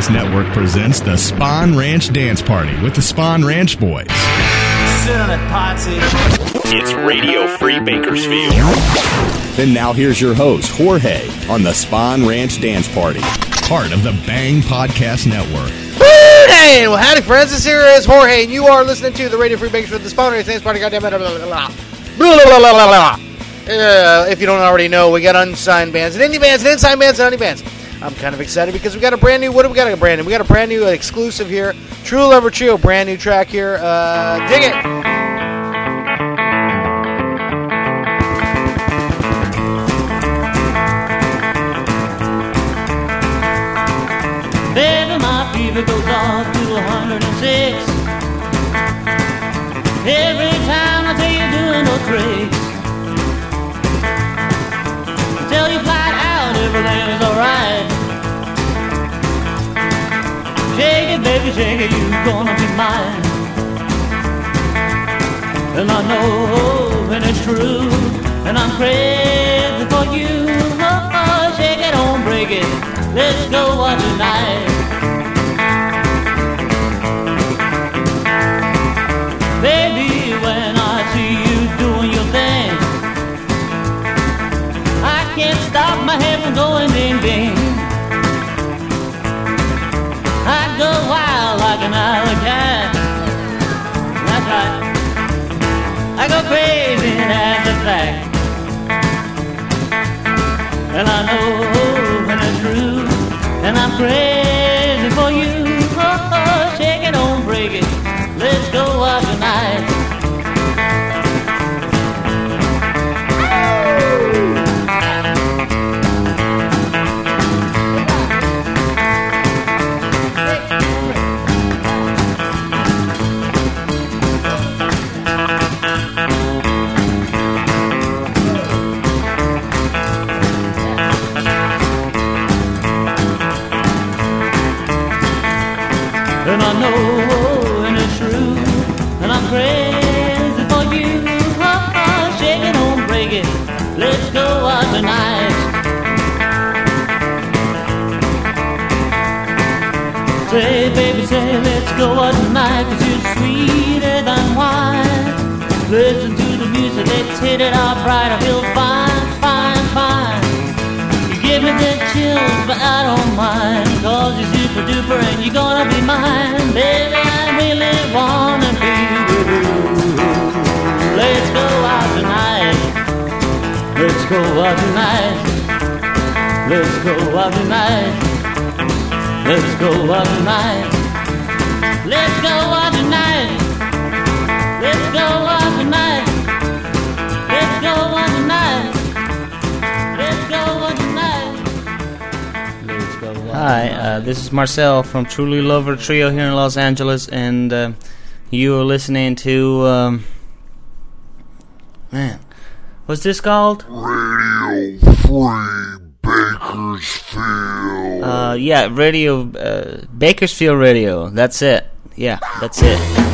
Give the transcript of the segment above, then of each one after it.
Podcast Network presents the Spawn Ranch Dance Party with the Spawn Ranch Boys. It's Radio Free Bakersfield. Then now here's your host, Jorge, on the Spawn Ranch Dance Party, part of the Bang Podcast Network. Hey, well, howdy, friends. This here is Jorge, and you are listening to the Radio Free Bakers with the Spawner Dance Party. Goddamn it. Blah, blah, blah, blah. Blah, blah, blah, blah, blah. Uh, if you don't already know, we got unsigned bands and indie bands and unsigned bands and indie bands. I'm kind of excited because we got a brand new. What do we got? A brand new. We got a brand new exclusive here. Truly Lover Trio, brand new track here. Uh, dig it. Baby, my fever goes up to 106. Every time I tell you doing those tricks. Shake it, baby, shake it, you gonna be mine. And I know, and it's true, and I'm crazy for you. Oh, shake it, don't break it. Let's go on tonight. Baby, when I see you doing your thing, I can't stop my head from going ding ding. Alley cat. That's right. I go crazy, that's a fact. And I know when it's true, and I'm crazy for you. Oh, shake it, don't break it. Let's go out tonight. Marcel from Truly Lover Trio here in Los Angeles, and uh, you are listening to. Um, man, what's this called? Radio Free Bakersfield. Uh, yeah, Radio uh, Bakersfield Radio. That's it. Yeah, that's it.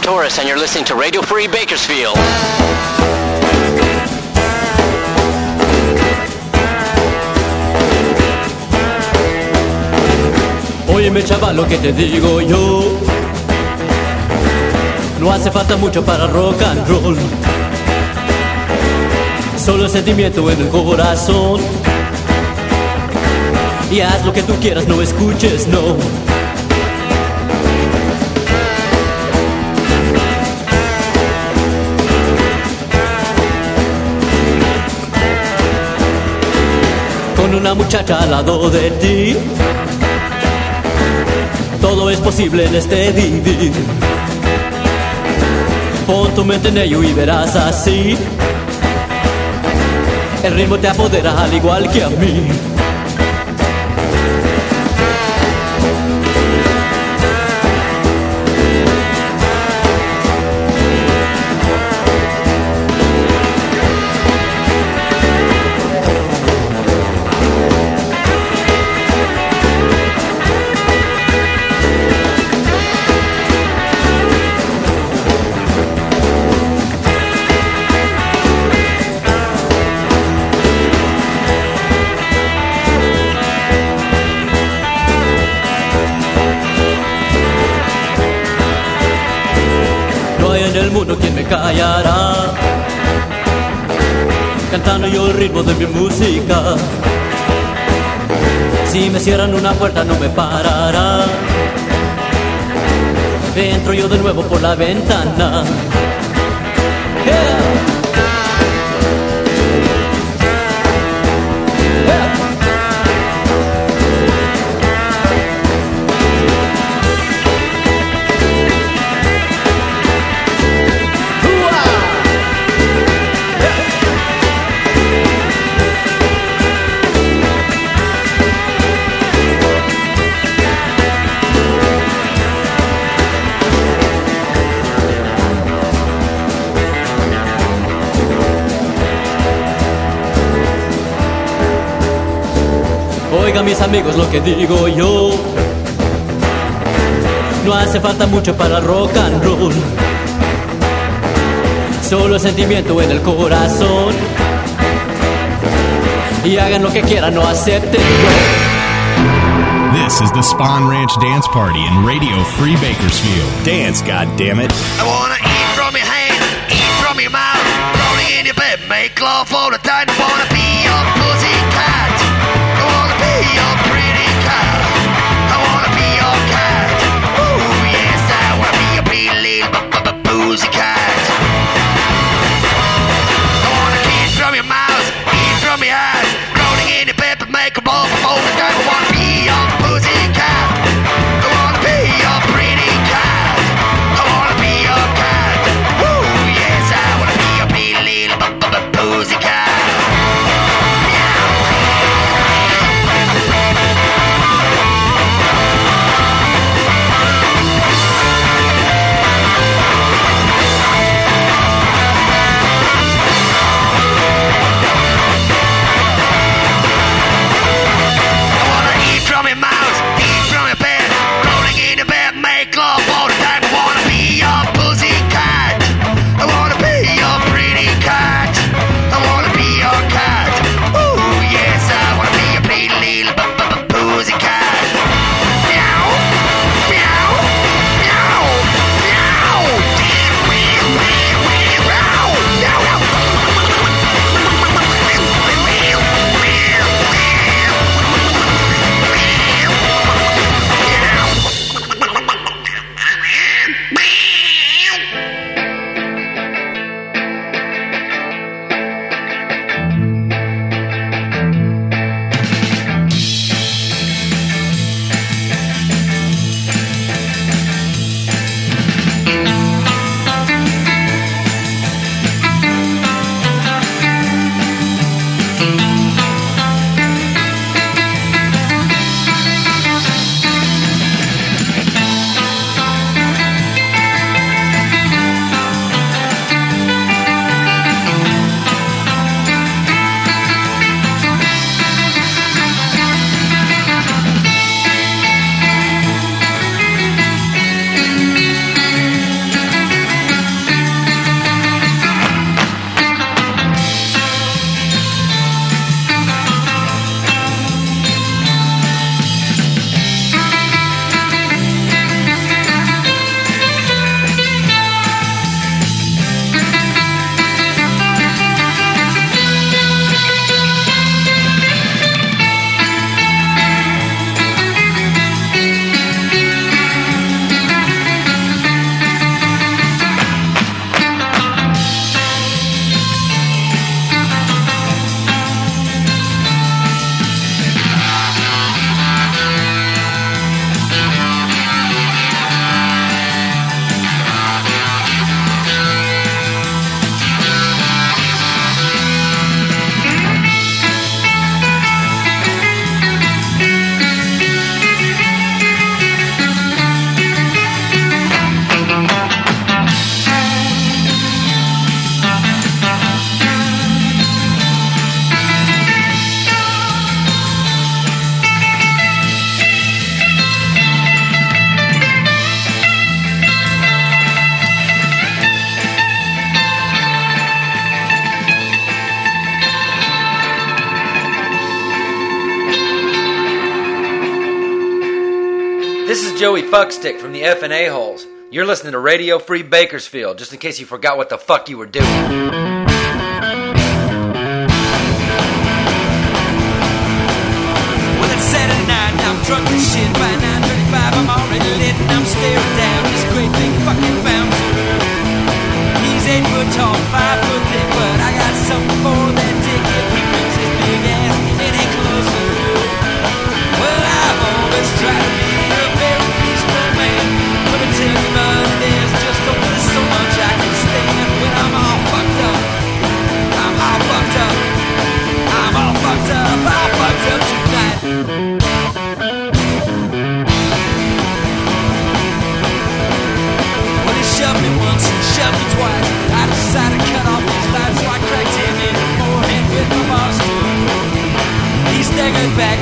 Cap Torres, and you're listening to Radio Free Bakersfield. Óyeme chaval lo que te digo yo. No hace falta mucho para rock and roll. Solo el sentimiento en el corazón. Y haz lo que tú quieras, no escuches, no muchacha al lado de ti todo es posible en este vivir. Pon tu mente en ello y verás así. El ritmo te apodera al igual que a mí. Cantando yo el ritmo de mi música. Si me cierran una puerta no me parará. Entro yo de nuevo por la ventana. Yeah. Amigos lo que digo yo. No hace falta mucho para rock and roll. Solo el sentimiento en el corazón. Y hagan lo que quieran, no acepten. This is the Spawn Ranch Dance Party in Radio Free Bakersfield. Dance, goddammit. I wanna eat from your hand, eat from your mouth, rolling in your bed, make love all the time. Joey Fuckstick from the F and A Holes. You're listening to Radio Free Bakersfield, just in case you forgot what the fuck you were doing. Well, it's Saturday night and I'm drunk as shit. By 9:35, I'm already lit and I'm staring down this great big fucking bouncer. He's eight foot tall, five foot thick, but I got something for back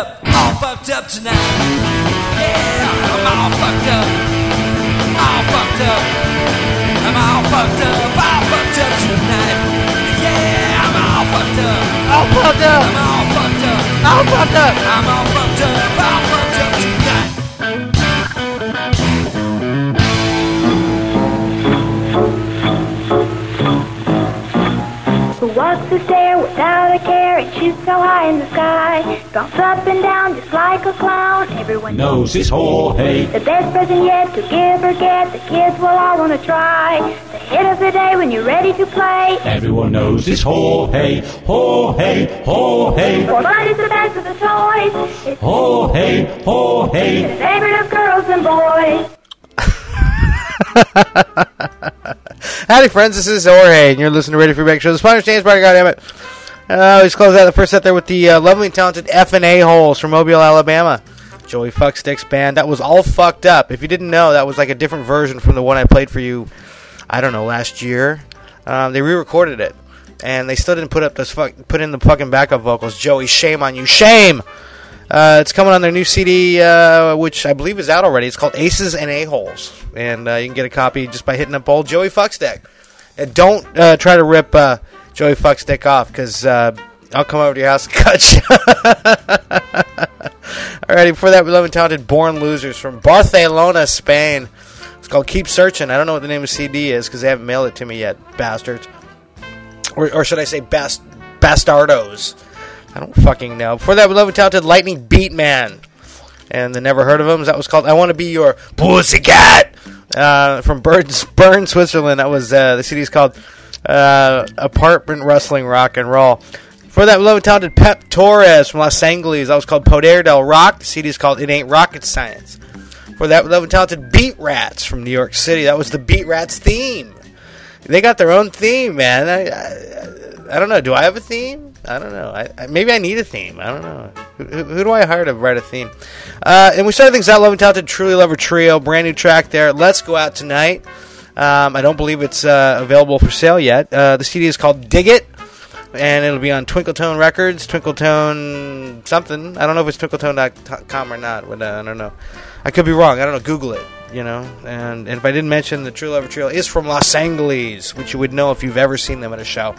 up, all fucked up tonight. Yeah, I'm all fucked up, all fucked up. I'm all fucked up, all fucked up tonight. Yeah, I'm all fucked up, all fucked up. I'm all fucked up, all fucked up. I'm all fucked up, all fucked up tonight. So high in the sky? Bounce up and down just like a clown. Everyone Knows his whole hey. The best present yet to give or get. The kids will all want to try. The hit of the day when you're ready to play. Everyone knows his ho hey, ho hey, ho hey, For fun is the best of the toys. It's ho hey, ho the hey. favorite of girls and boys. Howdy, friends. This is Jorge, and you're listening to Radio Free Baker Show. The sponsor stands by. God damn it. Uh, let's close out the first set there with the uh, lovely and talented F and A Holes from Mobile, Alabama. Joey Fucksticks band. That was all fucked up. If you didn't know, that was like a different version from the one I played for you. I don't know last year. Um, they re-recorded it, and they still didn't put up this fuck, put in the fucking backup vocals. Joey, shame on you, shame. Uh, it's coming on their new CD, uh, which I believe is out already. It's called Aces and A Holes, and uh, you can get a copy just by hitting up old Joey Fuckstick. And don't uh, try to rip Joey Fuckstick off, because uh, I'll come over to your house and cut you. Alrighty, before that, we love and talented Born Losers from Barcelona, Spain. It's called Keep Searching. I don't know what the name of CD is because they haven't mailed it to me yet, bastards. Or, or should I say bast- bastardos? I don't fucking know. Before that, we love and talented Lightning Beat Man. And the Never Heard of Them. That was called I Want to Be Your Pussycat. Uh, from Bern, Bern, Switzerland. That was, uh, the CD is called uh, Apartment Wrestling Rock and Roll. For that, and talented Pep Torres from Los Angeles. That was called Poder del Rock. The CD is called It Ain't Rocket Science. For that, and talented Beat Rats from New York City. That was the Beat Rats theme. They got their own theme, man. I, I, I don't know. Do I have a theme? I don't know. I, I, maybe I need a theme. I don't know. Who, who, who do I hire to write a theme? Uh, and we started things out. Love and Talented Truly Lover Trio. Brand new track there. Let's go out tonight. Um, I don't believe it's uh, available for sale yet. Uh, the CD is called Dig It. And it'll be on Twinkletone Records, Twinkletone something. I don't know if it's twinkletone.com or not. But, uh, I don't know. I could be wrong. I don't know. Google it you know. And, and if I didn't mention, the Truly Lover Trio is from Los Angeles, which you would know if you've ever seen them at a show.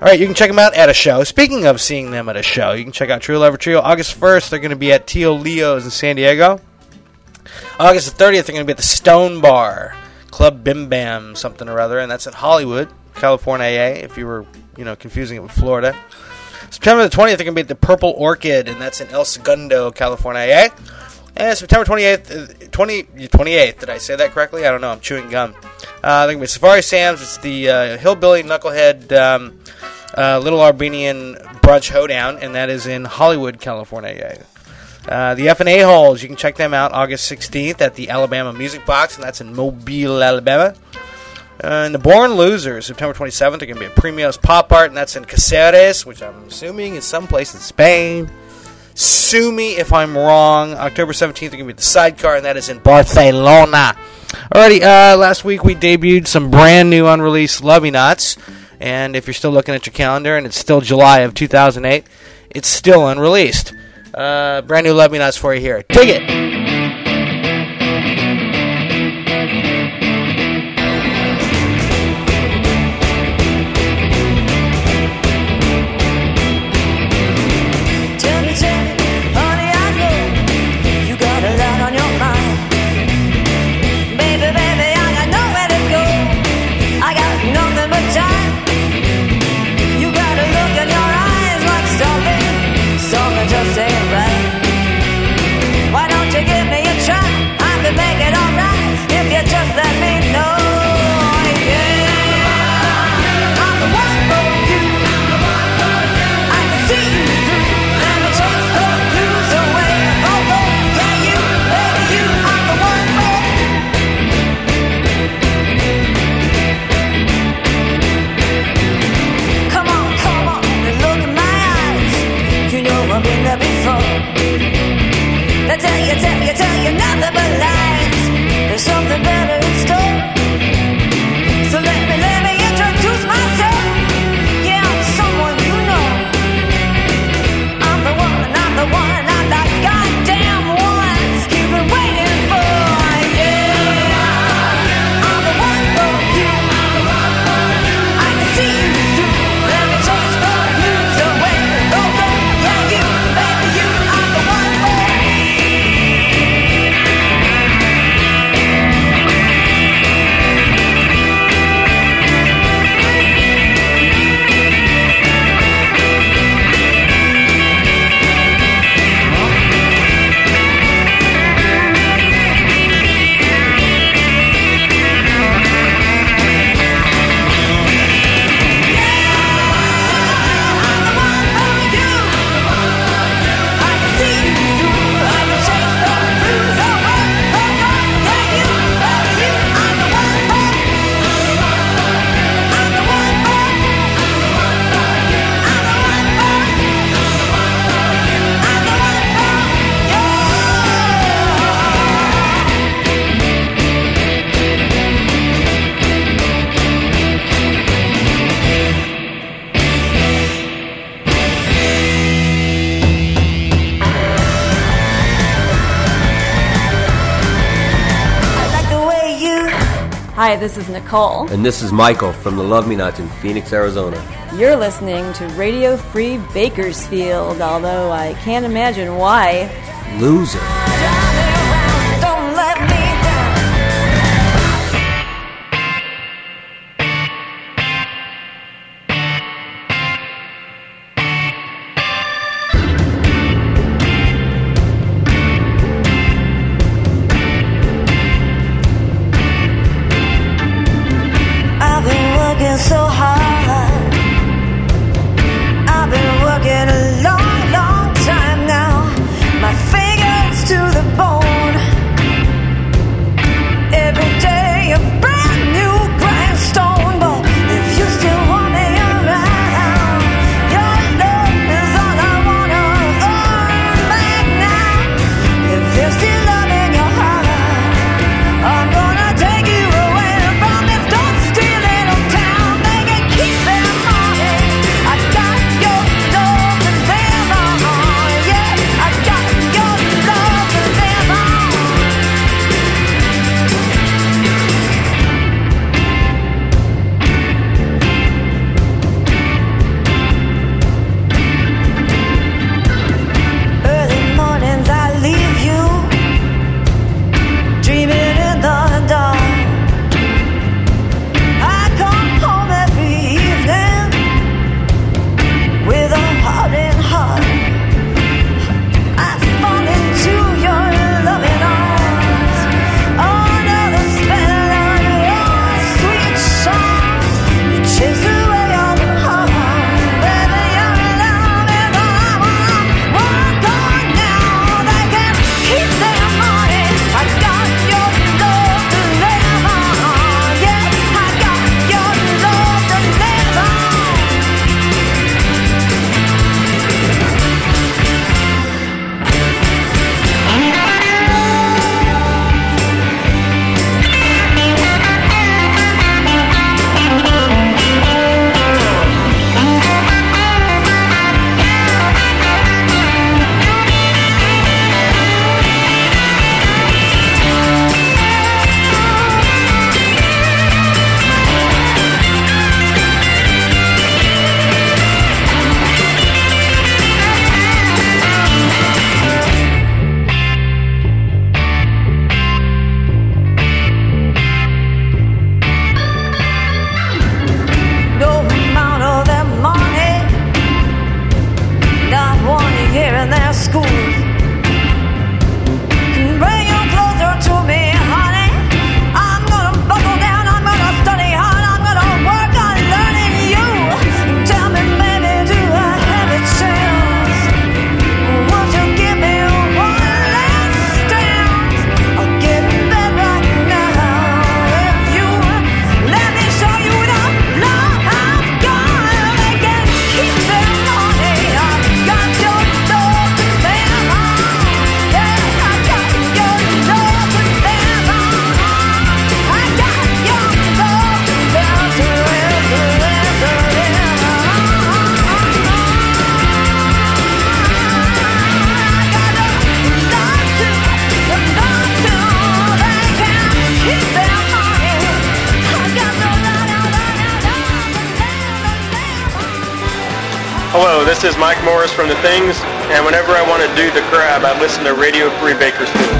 All right, you can check them out at a show. Speaking of seeing them at a show, you can check out Truly Lover Trio. August 1st, they're going to be at Tio Leo's in San Diego. August the 30th, they're going to be at the Stone Bar, Club Bim Bam, something or other, and that's in Hollywood, California, if you were, you know, confusing it with Florida. September the 20th, they're going to be at the Purple Orchid, and that's in El Segundo, California. And September 28th, uh, 20, 28th, did I say that correctly? I don't know, I'm chewing gum. Uh, they're going to be Safari Sam's, it's the uh, Hillbilly Knucklehead um, uh, Little Armenian Brunch Hoedown, and that is in Hollywood, California. Uh, the F and A Holes, you can check them out August 16th at the Alabama Music Box, and that's in Mobile, Alabama. Uh, and the Born Losers, September 27th, are going to be at Premios Pop Art, and that's in Caceres, which I'm assuming is someplace in Spain. Sue me if I'm wrong. October 17th, they're going to be at the Sidecar, and that is in Barcelona. Alrighty, uh, last week we debuted some brand new unreleased Love Me Nots, and if you're still looking at your calendar and it's still July of 2008, it's still unreleased. Uh, brand new Love Me Nots for you here. Dig it! Hi, this is Nicole. And this is Michael from the Love Me Nots in Phoenix, Arizona. You're listening to Radio Free Bakersfield, although I can't imagine why. Loser. This is Mike Morris from The Things, and whenever I want to do the crab, I listen to Radio Free Bakersfield.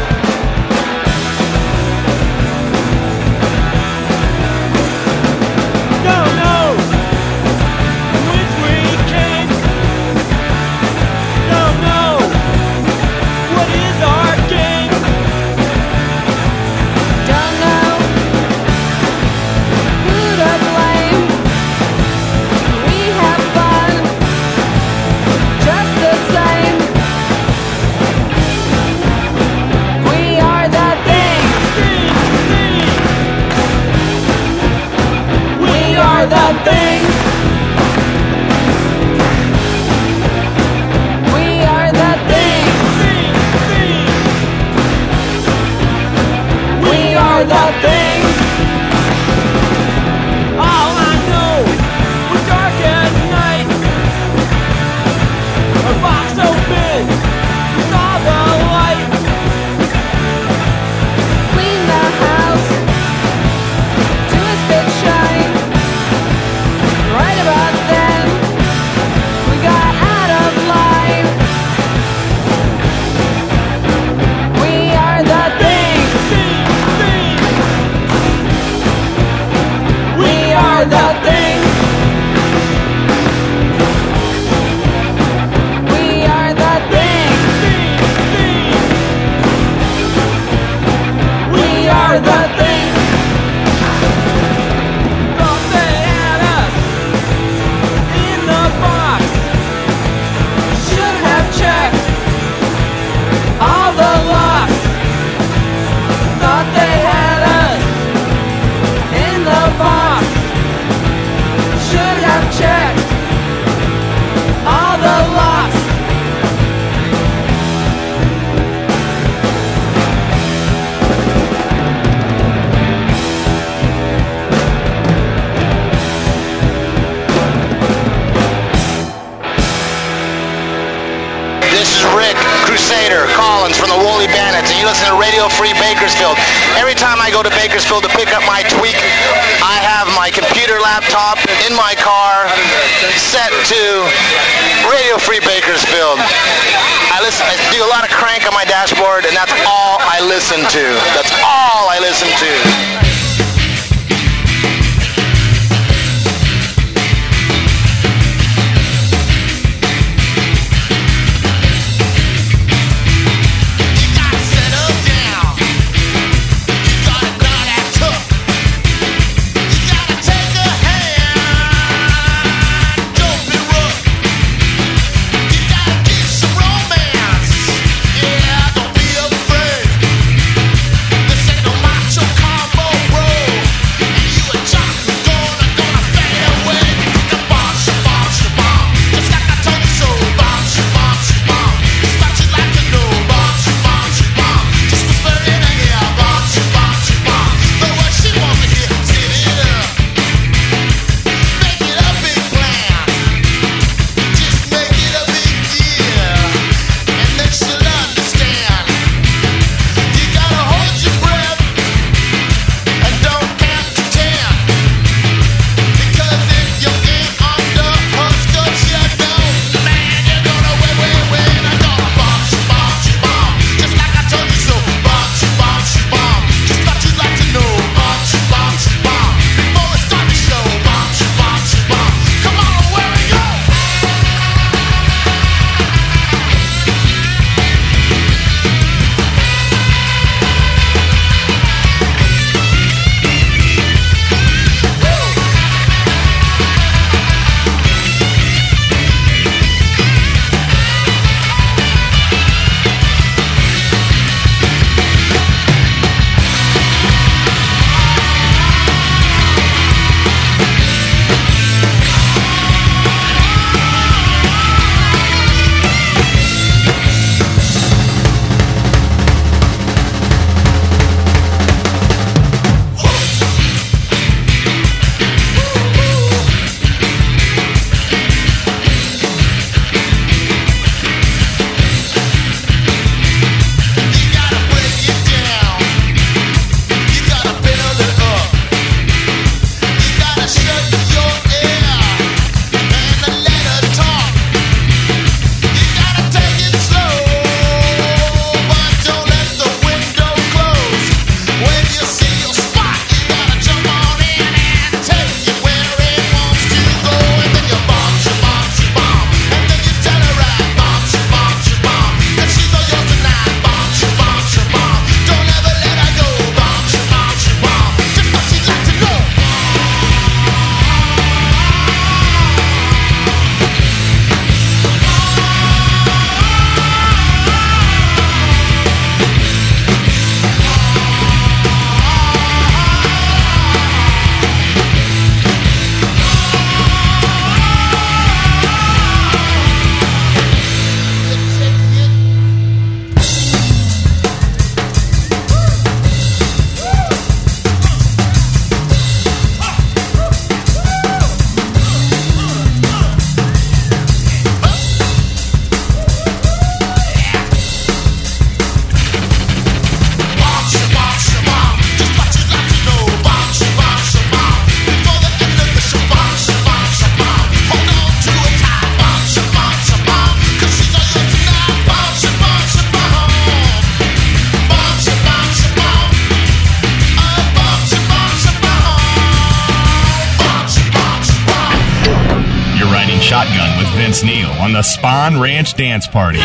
Bon Ranch Dance Party.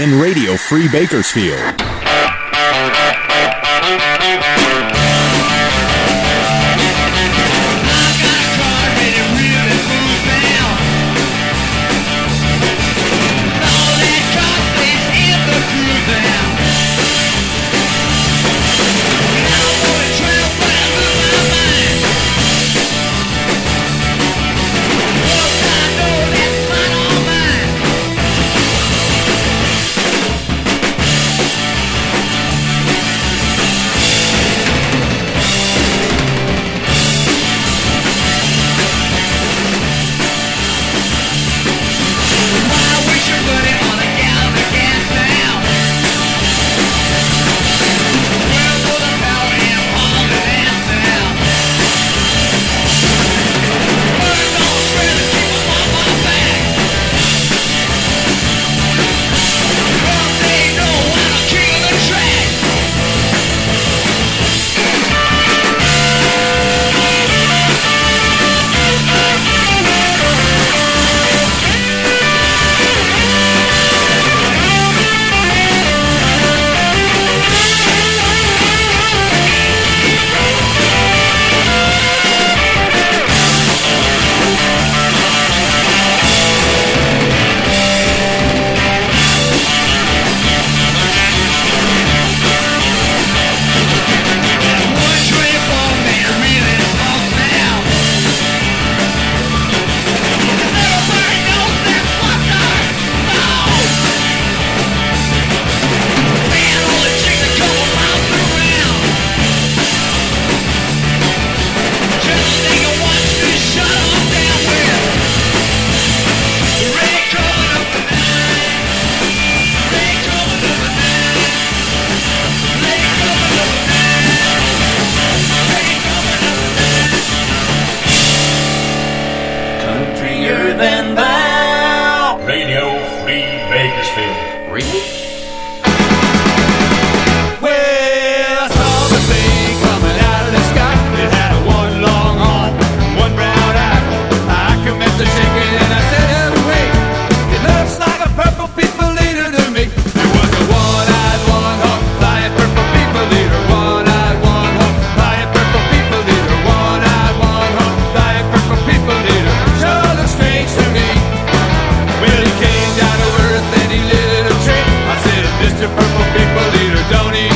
In Radio Free Bakersfield. don't eat.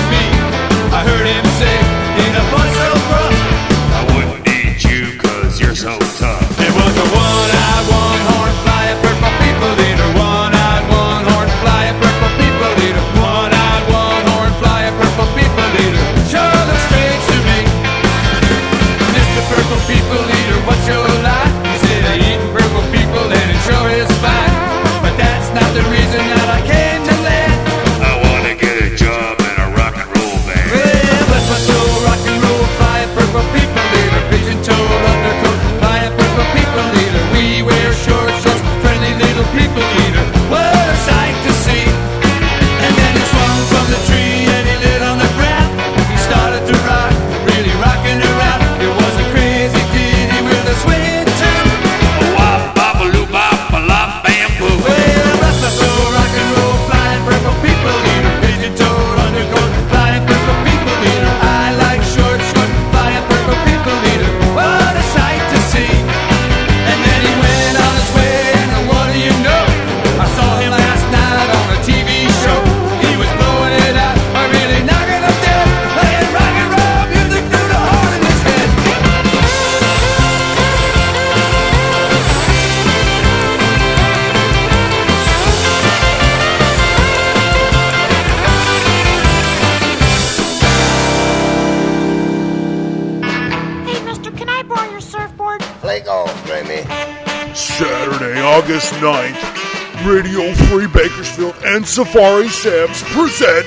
Safari Sam's present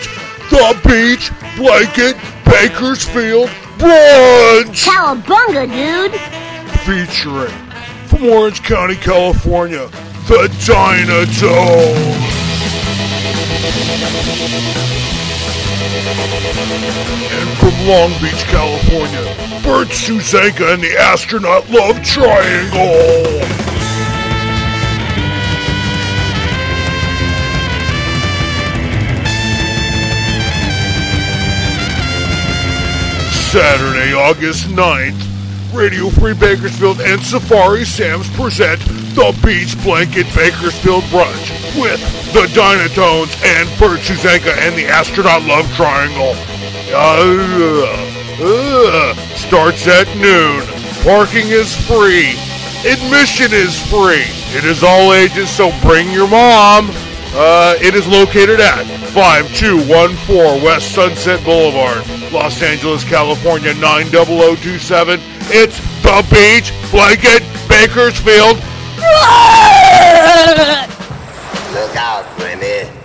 the Beach Blanket Bakersfield Brunch! Cowabunga, dude! Featuring, from Orange County, California, the Dynatone! And from Long Beach, California, Bert Susanka and the Astronaut Love Triangle! Saturday, August 9th, Radio Free Bakersfield and Safari Sam's present the Beach Blanket Bakersfield Brunch with the Dynatones and Bert Susanka and the Astronaut Love Triangle. Uh, uh, starts at noon. Parking is free. Admission is free. It is all ages, so bring your mom. Uh, it is located at 5214 West Sunset Boulevard, Los Angeles, California 90027. It's the Beach Blanket Bakersfield. Look out, Remy.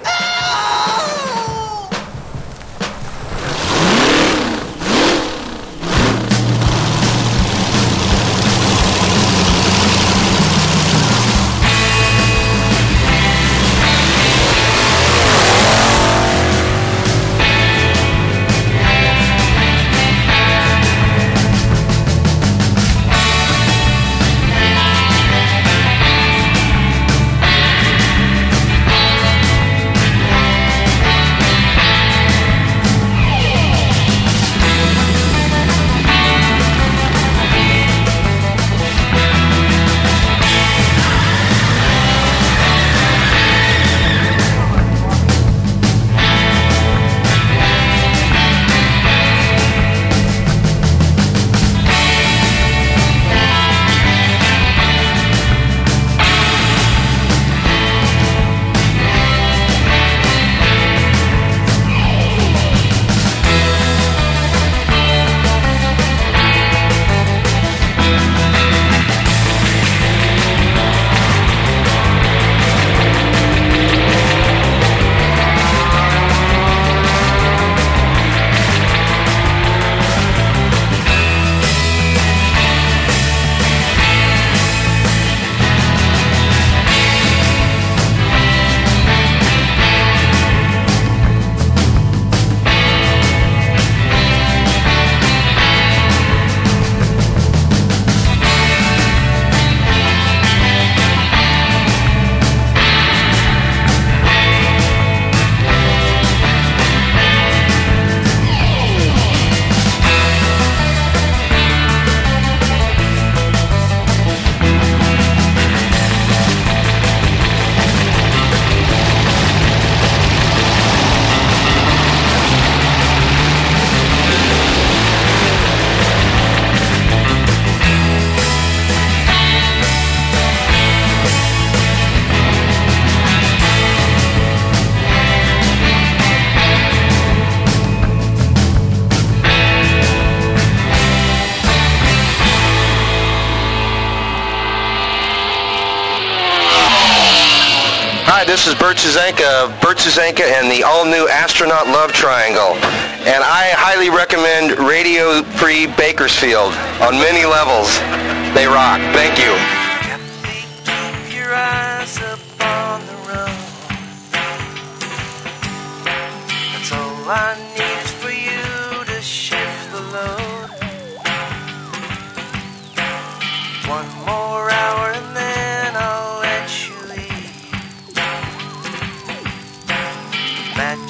Susanka and the all-new Astronaut Love Triangle. And I highly recommend Radio Free Bakersfield on many levels. They rock. Thank you.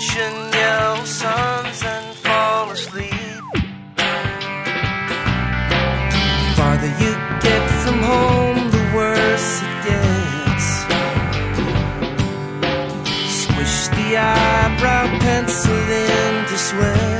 Matching yellow suns and fall asleep. Farther you get from home, the worse it gets. Squish the eyebrow pencil into sweat.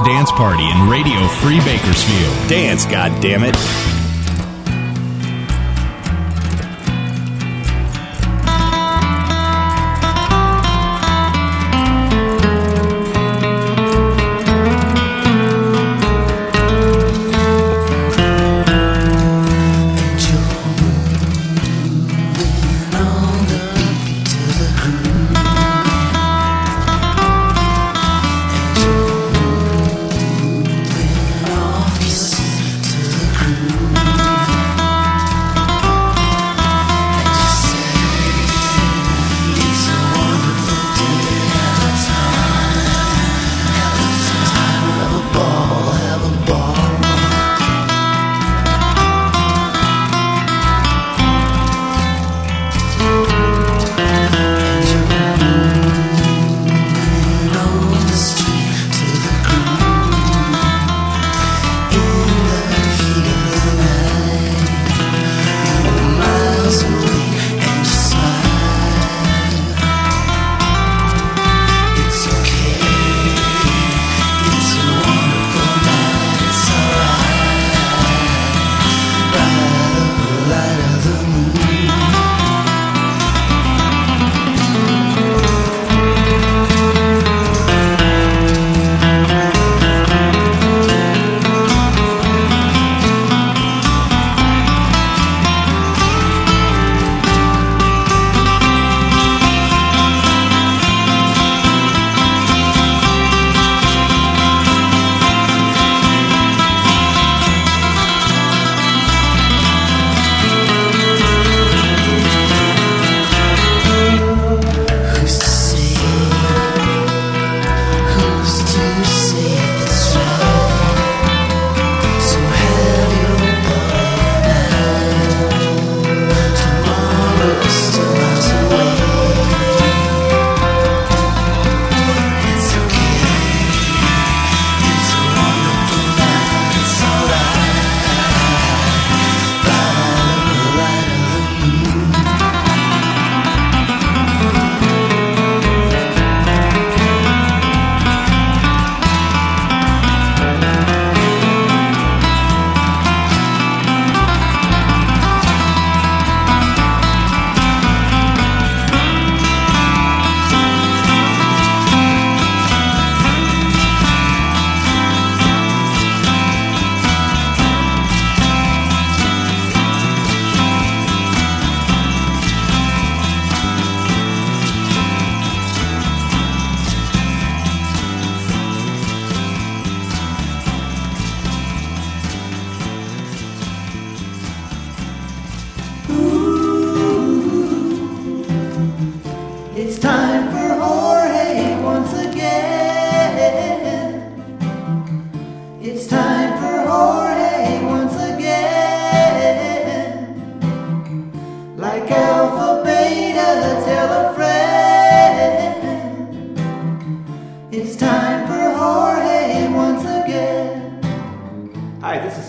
Dance Party in Radio Free Bakersfield. Dance, goddammit. it!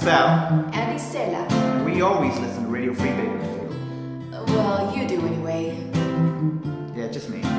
Sal. And We always listen to Radio Free Bakersfield. Well, you do anyway. Yeah, just me.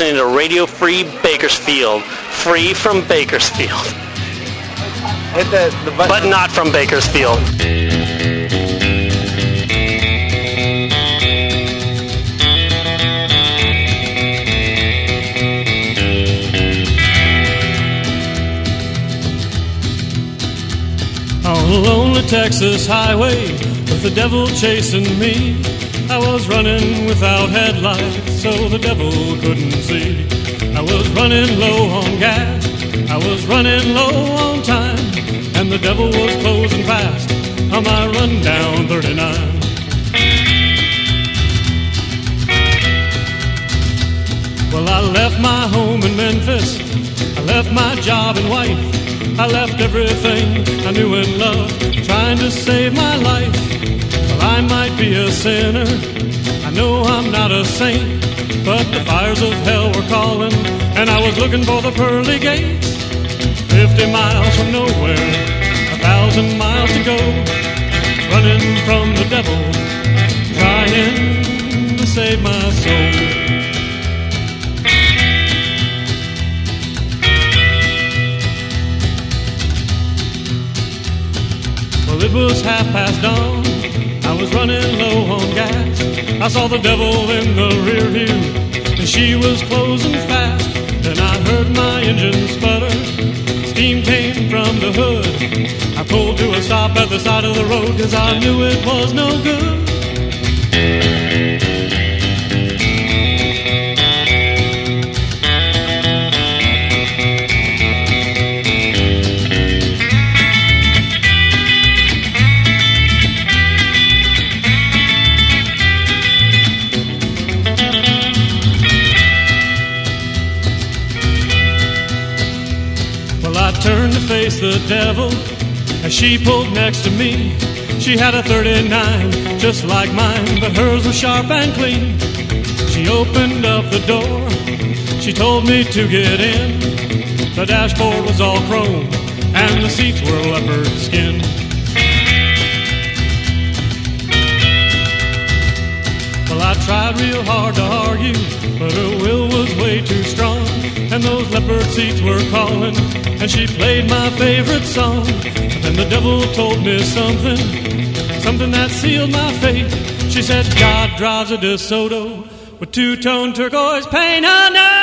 Listening to Radio Free Bakersfield. Free from Bakersfield. Hit the, the button. But not from Bakersfield. On a lonely Texas highway with the devil chasing me. I was running without headlights so the devil couldn't see. I was running low on gas, I was running low on time, and the devil was closing fast on my run down 39. Well, I left my home in Memphis, I left my job and wife. I left everything I knew and loved, trying to save my life. I might be a sinner, I know I'm not a saint, but the fires of hell were calling, and I was looking for the pearly gates. Fifty miles from nowhere, a thousand miles to go, running from the devil, trying to save my soul. Well, it was half past dawn. I was running low on gas. I saw the devil in the rear view, and she was closing fast. Then I heard my engine sputter. Steam came from the hood. I pulled to a stop at the side of the road, cause I knew it was no good. Devil as she pulled next to me. She had a 39, just like mine, but hers was sharp and clean. She opened up the door, she told me to get in. The dashboard was all chrome, and the seats were leopard skin. Well, I tried real hard to argue, but her will was way too strong. And those leopard seats were calling, and she played my favorite song. Then the devil told me something, something that sealed my fate. She said, God drives a DeSoto with two-tone turquoise paint. Oh, I know.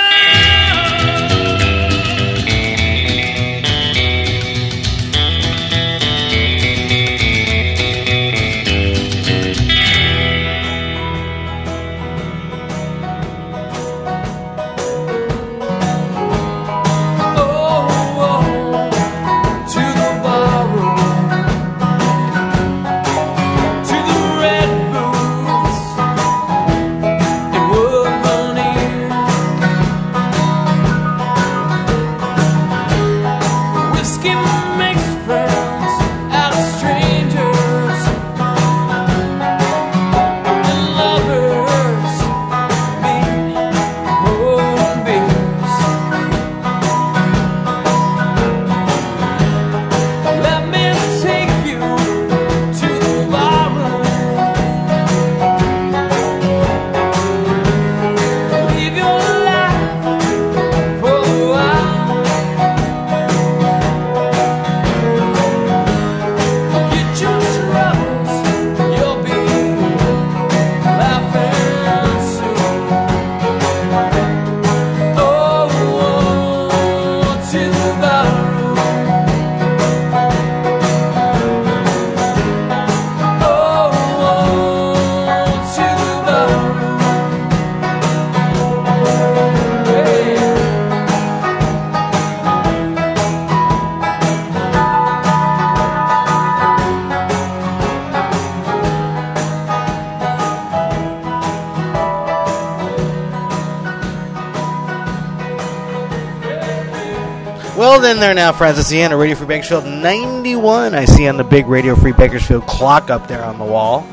Then there now, friends. It's the end of Radio Free Bakersfield 91. I see on the big Radio Free Bakersfield clock up there on the wall.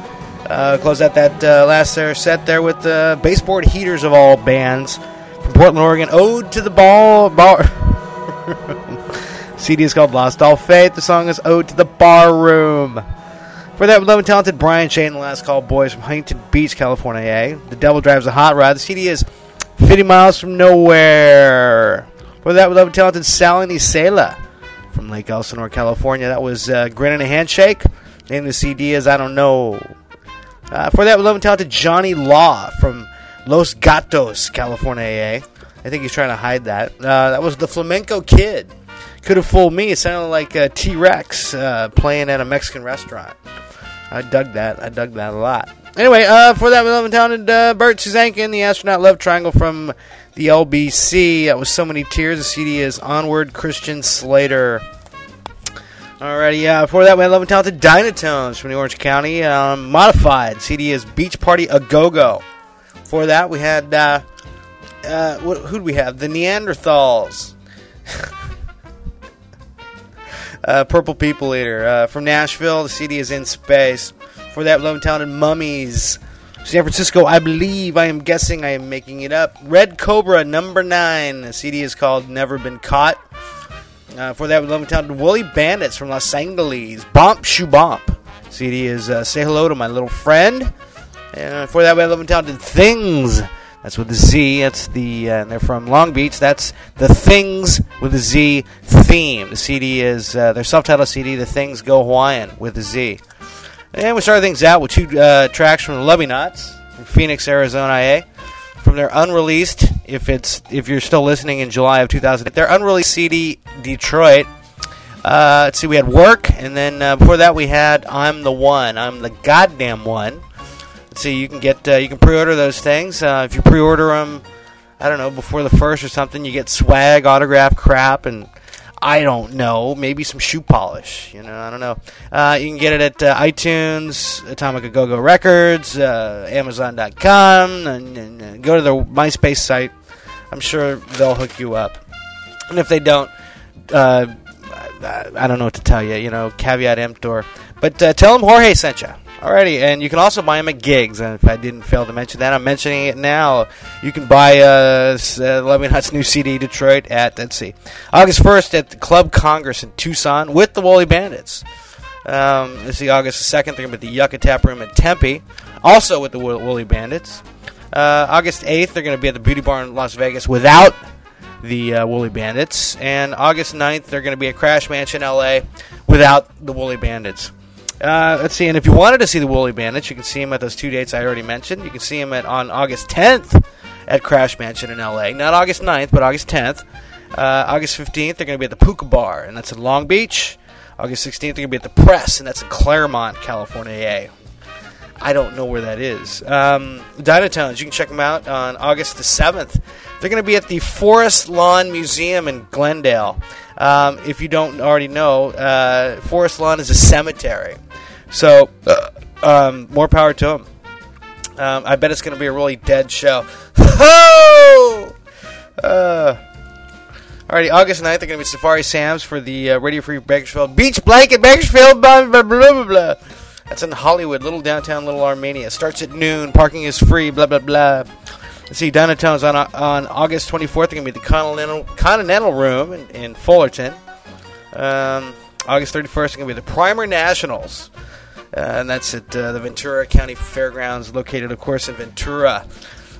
Uh, close out that uh, last set there with the baseboard heaters of all bands from Portland, Oregon. Ode to the Ball Bar. CD is called Lost All Faith. The song is Ode to the Bar Room. For that, love and talented Brian Shane, the last call boys from Huntington Beach, California. eh? The Devil Drives a Hot Rod. The CD is 50 Miles from Nowhere. For that, love and talented Sally Nisela from Lake Elsinore, California. That was uh, Grin and a Handshake. Name of the CD is I Don't Know. Uh, for that, we love and talented Johnny Law from Los Gatos, California. eh? I think he's trying to hide that. Uh, that was the Flamenco Kid. Could have fooled me. It sounded like uh, T Rex uh, playing at a Mexican restaurant. I dug that. I dug that a lot. Anyway, uh, for that, we love and talented uh, Bert Suzankin, the astronaut love triangle from the LBC. That was so many tears. The CD is Onward Christian Slater. Alrighty, uh, before that, we had love and talented Dynatones from the Orange County. Um, modified CD is Beach Party A Go Go. Before that, we had uh, uh, who'd we have? The Neanderthals. uh, Purple People Eater uh, from Nashville. The CD is in space. For that, Love and Talented Mummies. San Francisco, I believe, I am guessing, I am making it up. Red Cobra, number nine. The CD is called Never Been Caught. Uh, for that, we Love Talented Woolly Bandits from Los Angeles. Bomp Shoe Bomp. CD is uh, Say Hello to My Little Friend. And for that, we Love Talented Things. That's with the Z. That's the. Uh, they're from Long Beach. That's the Things with the Z theme. The CD is uh, their self-titled CD. The Things Go Hawaiian with the Z. And we started things out with two uh, tracks from the Love Me Nots from Phoenix, Arizona, IA. From their unreleased, if it's if you're still listening in July of 2000, their unreleased CD Detroit. Uh, let's see, we had work, and then uh, before that we had I'm the one, I'm the goddamn one. Let's see, you can get uh, you can pre-order those things. Uh, if you pre-order them, I don't know before the first or something, you get swag, autograph crap, and I don't know, maybe some shoe polish. You know, I don't know. Uh, you can get it at uh, iTunes, Atomic A Go Go Records, uh, Amazon.com, and, and, and go to their MySpace site. I'm sure they'll hook you up. And if they don't, uh, I, I don't know what to tell you. You know, caveat emptor. But uh, tell them Jorge sent you. Alrighty, and you can also buy them at gigs. And if I didn't fail to mention that, I'm mentioning it now. You can buy uh, uh, Love Me Nots' new CD, Detroit, at let's see, August 1st at the Club Congress in Tucson with the Woolly Bandits. Um, let's see, August 2nd, they're going to be at the Yucca Tap Room in Tempe, also with the Woolly Bandits. Uh, August 8th, they're going to be at the Beauty Bar in Las Vegas without the uh, Woolly Bandits. And August 9th, they're going to be at Crash Mansion LA without the Woolly Bandits. Uh, let's see, and if you wanted to see the Woolly Bandits, you can see them at those two dates I already mentioned. You can see them at, on August 10th at Crash Mansion in LA. Not August 9th, but August 10th. Uh, August 15th, they're going to be at the Puka Bar, and that's in Long Beach. August 16th, they're going to be at the Press, and that's in Claremont, California. I don't know where that is. Um, Dynatones, you can check them out on August the 7th. They're going to be at the Forest Lawn Museum in Glendale. Um, if you don't already know, uh, Forest Lawn is a cemetery. So, uh, um, more power to him. Um, I bet it's going to be a really dead show. Ho! Uh, Alrighty, August 9th, they're going to be Safari Sam's for the uh, Radio Free Bakersfield Beach Blanket Bakersfield, blah, blah, blah, blah, blah. That's in Hollywood, little downtown, little Armenia. Starts at noon, parking is free, blah, blah, blah. Let's see, Dynatones on, on August 24th, they're going to be the Continental, Continental Room in, in Fullerton. Um, August 31st, they're going to be the Primer Nationals. Uh, and that's at uh, the Ventura County Fairgrounds, located, of course, in Ventura.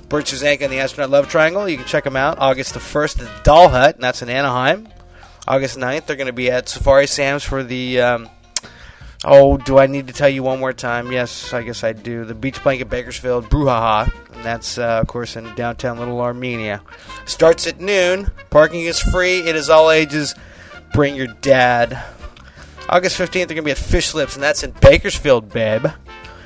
Bert Susanka and the Astronaut Love Triangle. You can check them out August the 1st at the Doll Hut, and that's in Anaheim. August 9th, they're going to be at Safari Sam's for the. Um, oh, do I need to tell you one more time? Yes, I guess I do. The Beach Blanket Bakersfield Brouhaha, and that's, uh, of course, in downtown Little Armenia. Starts at noon. Parking is free. It is all ages. Bring your dad. August 15th, they're going to be at Fish Lips, and that's in Bakersfield, babe.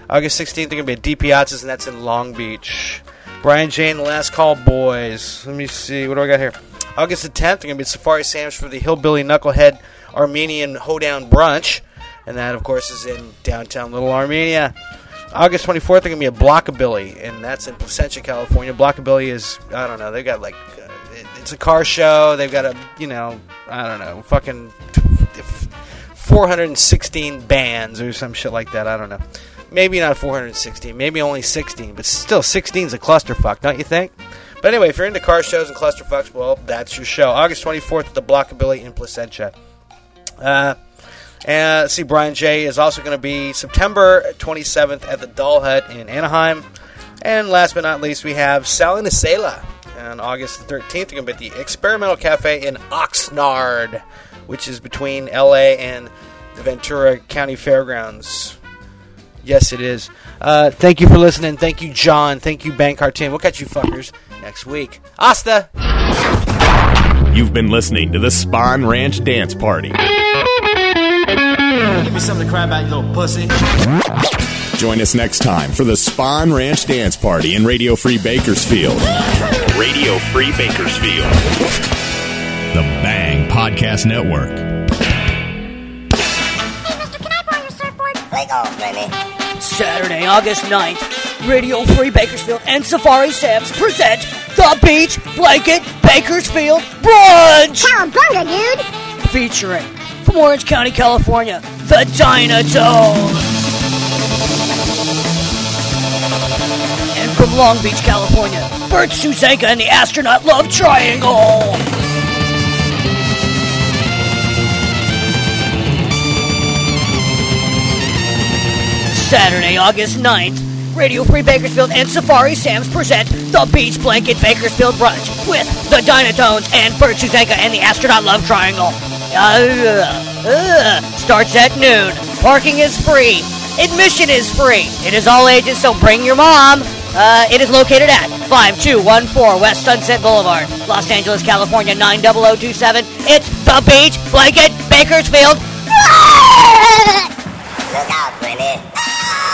August 16th, they're going to be at DiPiazza's, and that's in Long Beach. Brian Jane, The Last Call Boys. Let me see. What do I got here? August the 10th, they're going to be at Safari Sam's for the Hillbilly Knucklehead Armenian Hoedown Brunch. And that, of course, is in downtown Little Armenia. August 24th, they're going to be at Blockabilly, and that's in Placentia, California. Blockabilly is, I don't know, they've got like, uh, it, It's a car show. They've got a, you know, I don't know, fucking 416 bands or some shit like that. I don't know. Maybe not 416. Maybe only 16. But still, 16 is a clusterfuck, don't you think? But anyway, if you're into car shows and clusterfucks, well, that's your show. August 24th at the Blockabilly in Placentia. Uh, and see, Brian J is also going to be September 27th at the Doll Hut in Anaheim. And last but not least, we have Sally Nasela on August 13th. They're going to be at the Experimental Cafe in Oxnard, which is between LA and the Ventura County Fairgrounds. Yes, it is. Uh, thank you for listening. Thank you, John. Thank you, Bank Cartoon. We'll catch you fuckers next week. Asta! You've been listening to the Spawn Ranch Dance Party. Give me something to cry about, you little pussy. Join us next time for the Spawn Ranch Dance Party in Radio Free Bakersfield. Radio Free Bakersfield. The Bang Podcast Network. Hey, mister, can I borrow your surfboard? Take off, baby. Saturday, August 9th, Radio Free Bakersfield and Safari Sam's present the Beach Blanket Bakersfield Brunch! Cowabunga, dude! Featuring, from Orange County, California, the Dynatone! And from Long Beach, California, Bert Susanka and the Astronaut Love Triangle! Saturday, August 9th, Radio Free Bakersfield and Safari Sam's present the Beach Blanket Bakersfield Brunch with the Dynatones and Bert and the Astronaut Love Triangle. Uh, uh, starts at noon. Parking is free. Admission is free. It is all ages, so bring your mom. Uh, it is located at 5214 West Sunset Boulevard, Los Angeles, California 90027. It's the Beach Blanket Bakersfield Look out, Willie. Ah!